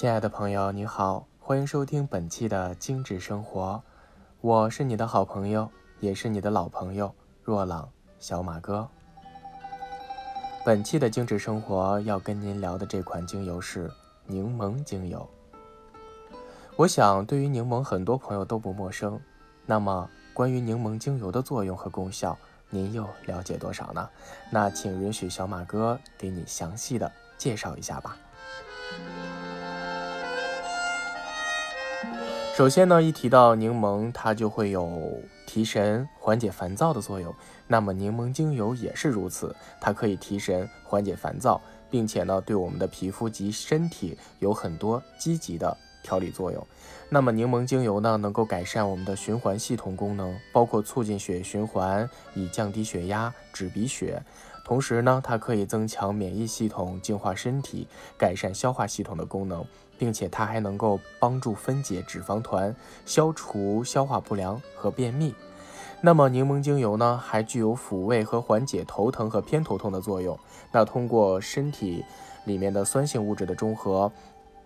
亲爱的朋友，你好，欢迎收听本期的精致生活，我是你的好朋友，也是你的老朋友若朗小马哥。本期的精致生活要跟您聊的这款精油是柠檬精油。我想，对于柠檬，很多朋友都不陌生。那么，关于柠檬精油的作用和功效，您又了解多少呢？那请允许小马哥给你详细的介绍一下吧。首先呢，一提到柠檬，它就会有提神、缓解烦躁的作用。那么柠檬精油也是如此，它可以提神、缓解烦躁，并且呢，对我们的皮肤及身体有很多积极的调理作用。那么柠檬精油呢，能够改善我们的循环系统功能，包括促进血液循环，以降低血压、止鼻血。同时呢，它可以增强免疫系统，净化身体，改善消化系统的功能。并且它还能够帮助分解脂肪团，消除消化不良和便秘。那么柠檬精油呢，还具有抚慰和缓解头疼和偏头痛的作用。那通过身体里面的酸性物质的中和。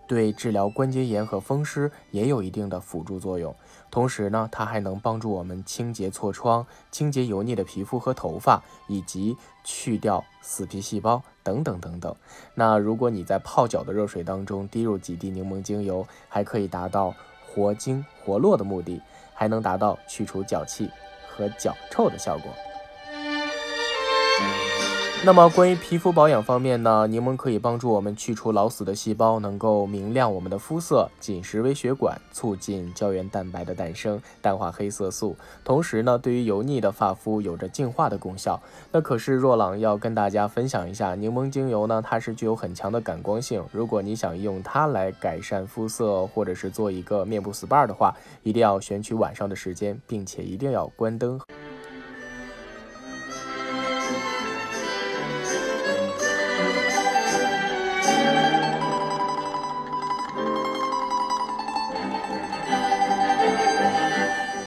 对治疗关节炎和风湿也有一定的辅助作用，同时呢，它还能帮助我们清洁痤疮、清洁油腻的皮肤和头发，以及去掉死皮细胞等等等等。那如果你在泡脚的热水当中滴入几滴柠檬精油，还可以达到活精活络的目的，还能达到去除脚气和脚臭的效果。那么关于皮肤保养方面呢，柠檬可以帮助我们去除老死的细胞，能够明亮我们的肤色，紧实微血管，促进胶原蛋白的诞生，淡化黑色素。同时呢，对于油腻的发肤有着净化的功效。那可是若朗要跟大家分享一下，柠檬精油呢，它是具有很强的感光性。如果你想用它来改善肤色，或者是做一个面部 SPA 的话，一定要选取晚上的时间，并且一定要关灯。